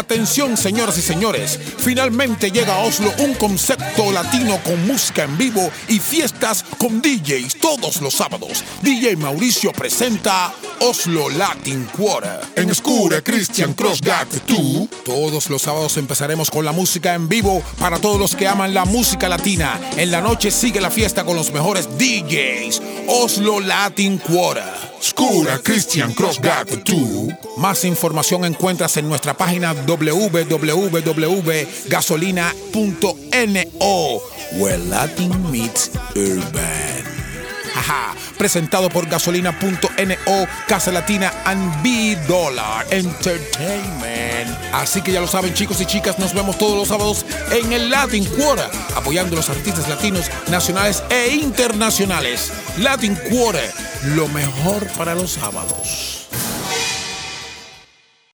Atención, señoras y señores. Finalmente llega a Oslo un concepto latino con música en vivo y fiestas con DJs todos los sábados. DJ Mauricio presenta Oslo Latin Quarter. En Escura Christian Crossgat 2. Todos los sábados empezaremos con la música en vivo para todos los que aman la música latina. En la noche sigue la fiesta con los mejores DJs. Oslo Latin Quarter. Scura Christian Crossgat 2. Más información encuentras en nuestra página www.gasolina.no where Latin meets urban. Ajá, presentado por gasolina.no, Casa Latina and B Dollar Entertainment. Así que ya lo saben, chicos y chicas, nos vemos todos los sábados en el Latin Quarter, apoyando a los artistas latinos nacionales e internacionales. Latin Quarter, lo mejor para los sábados.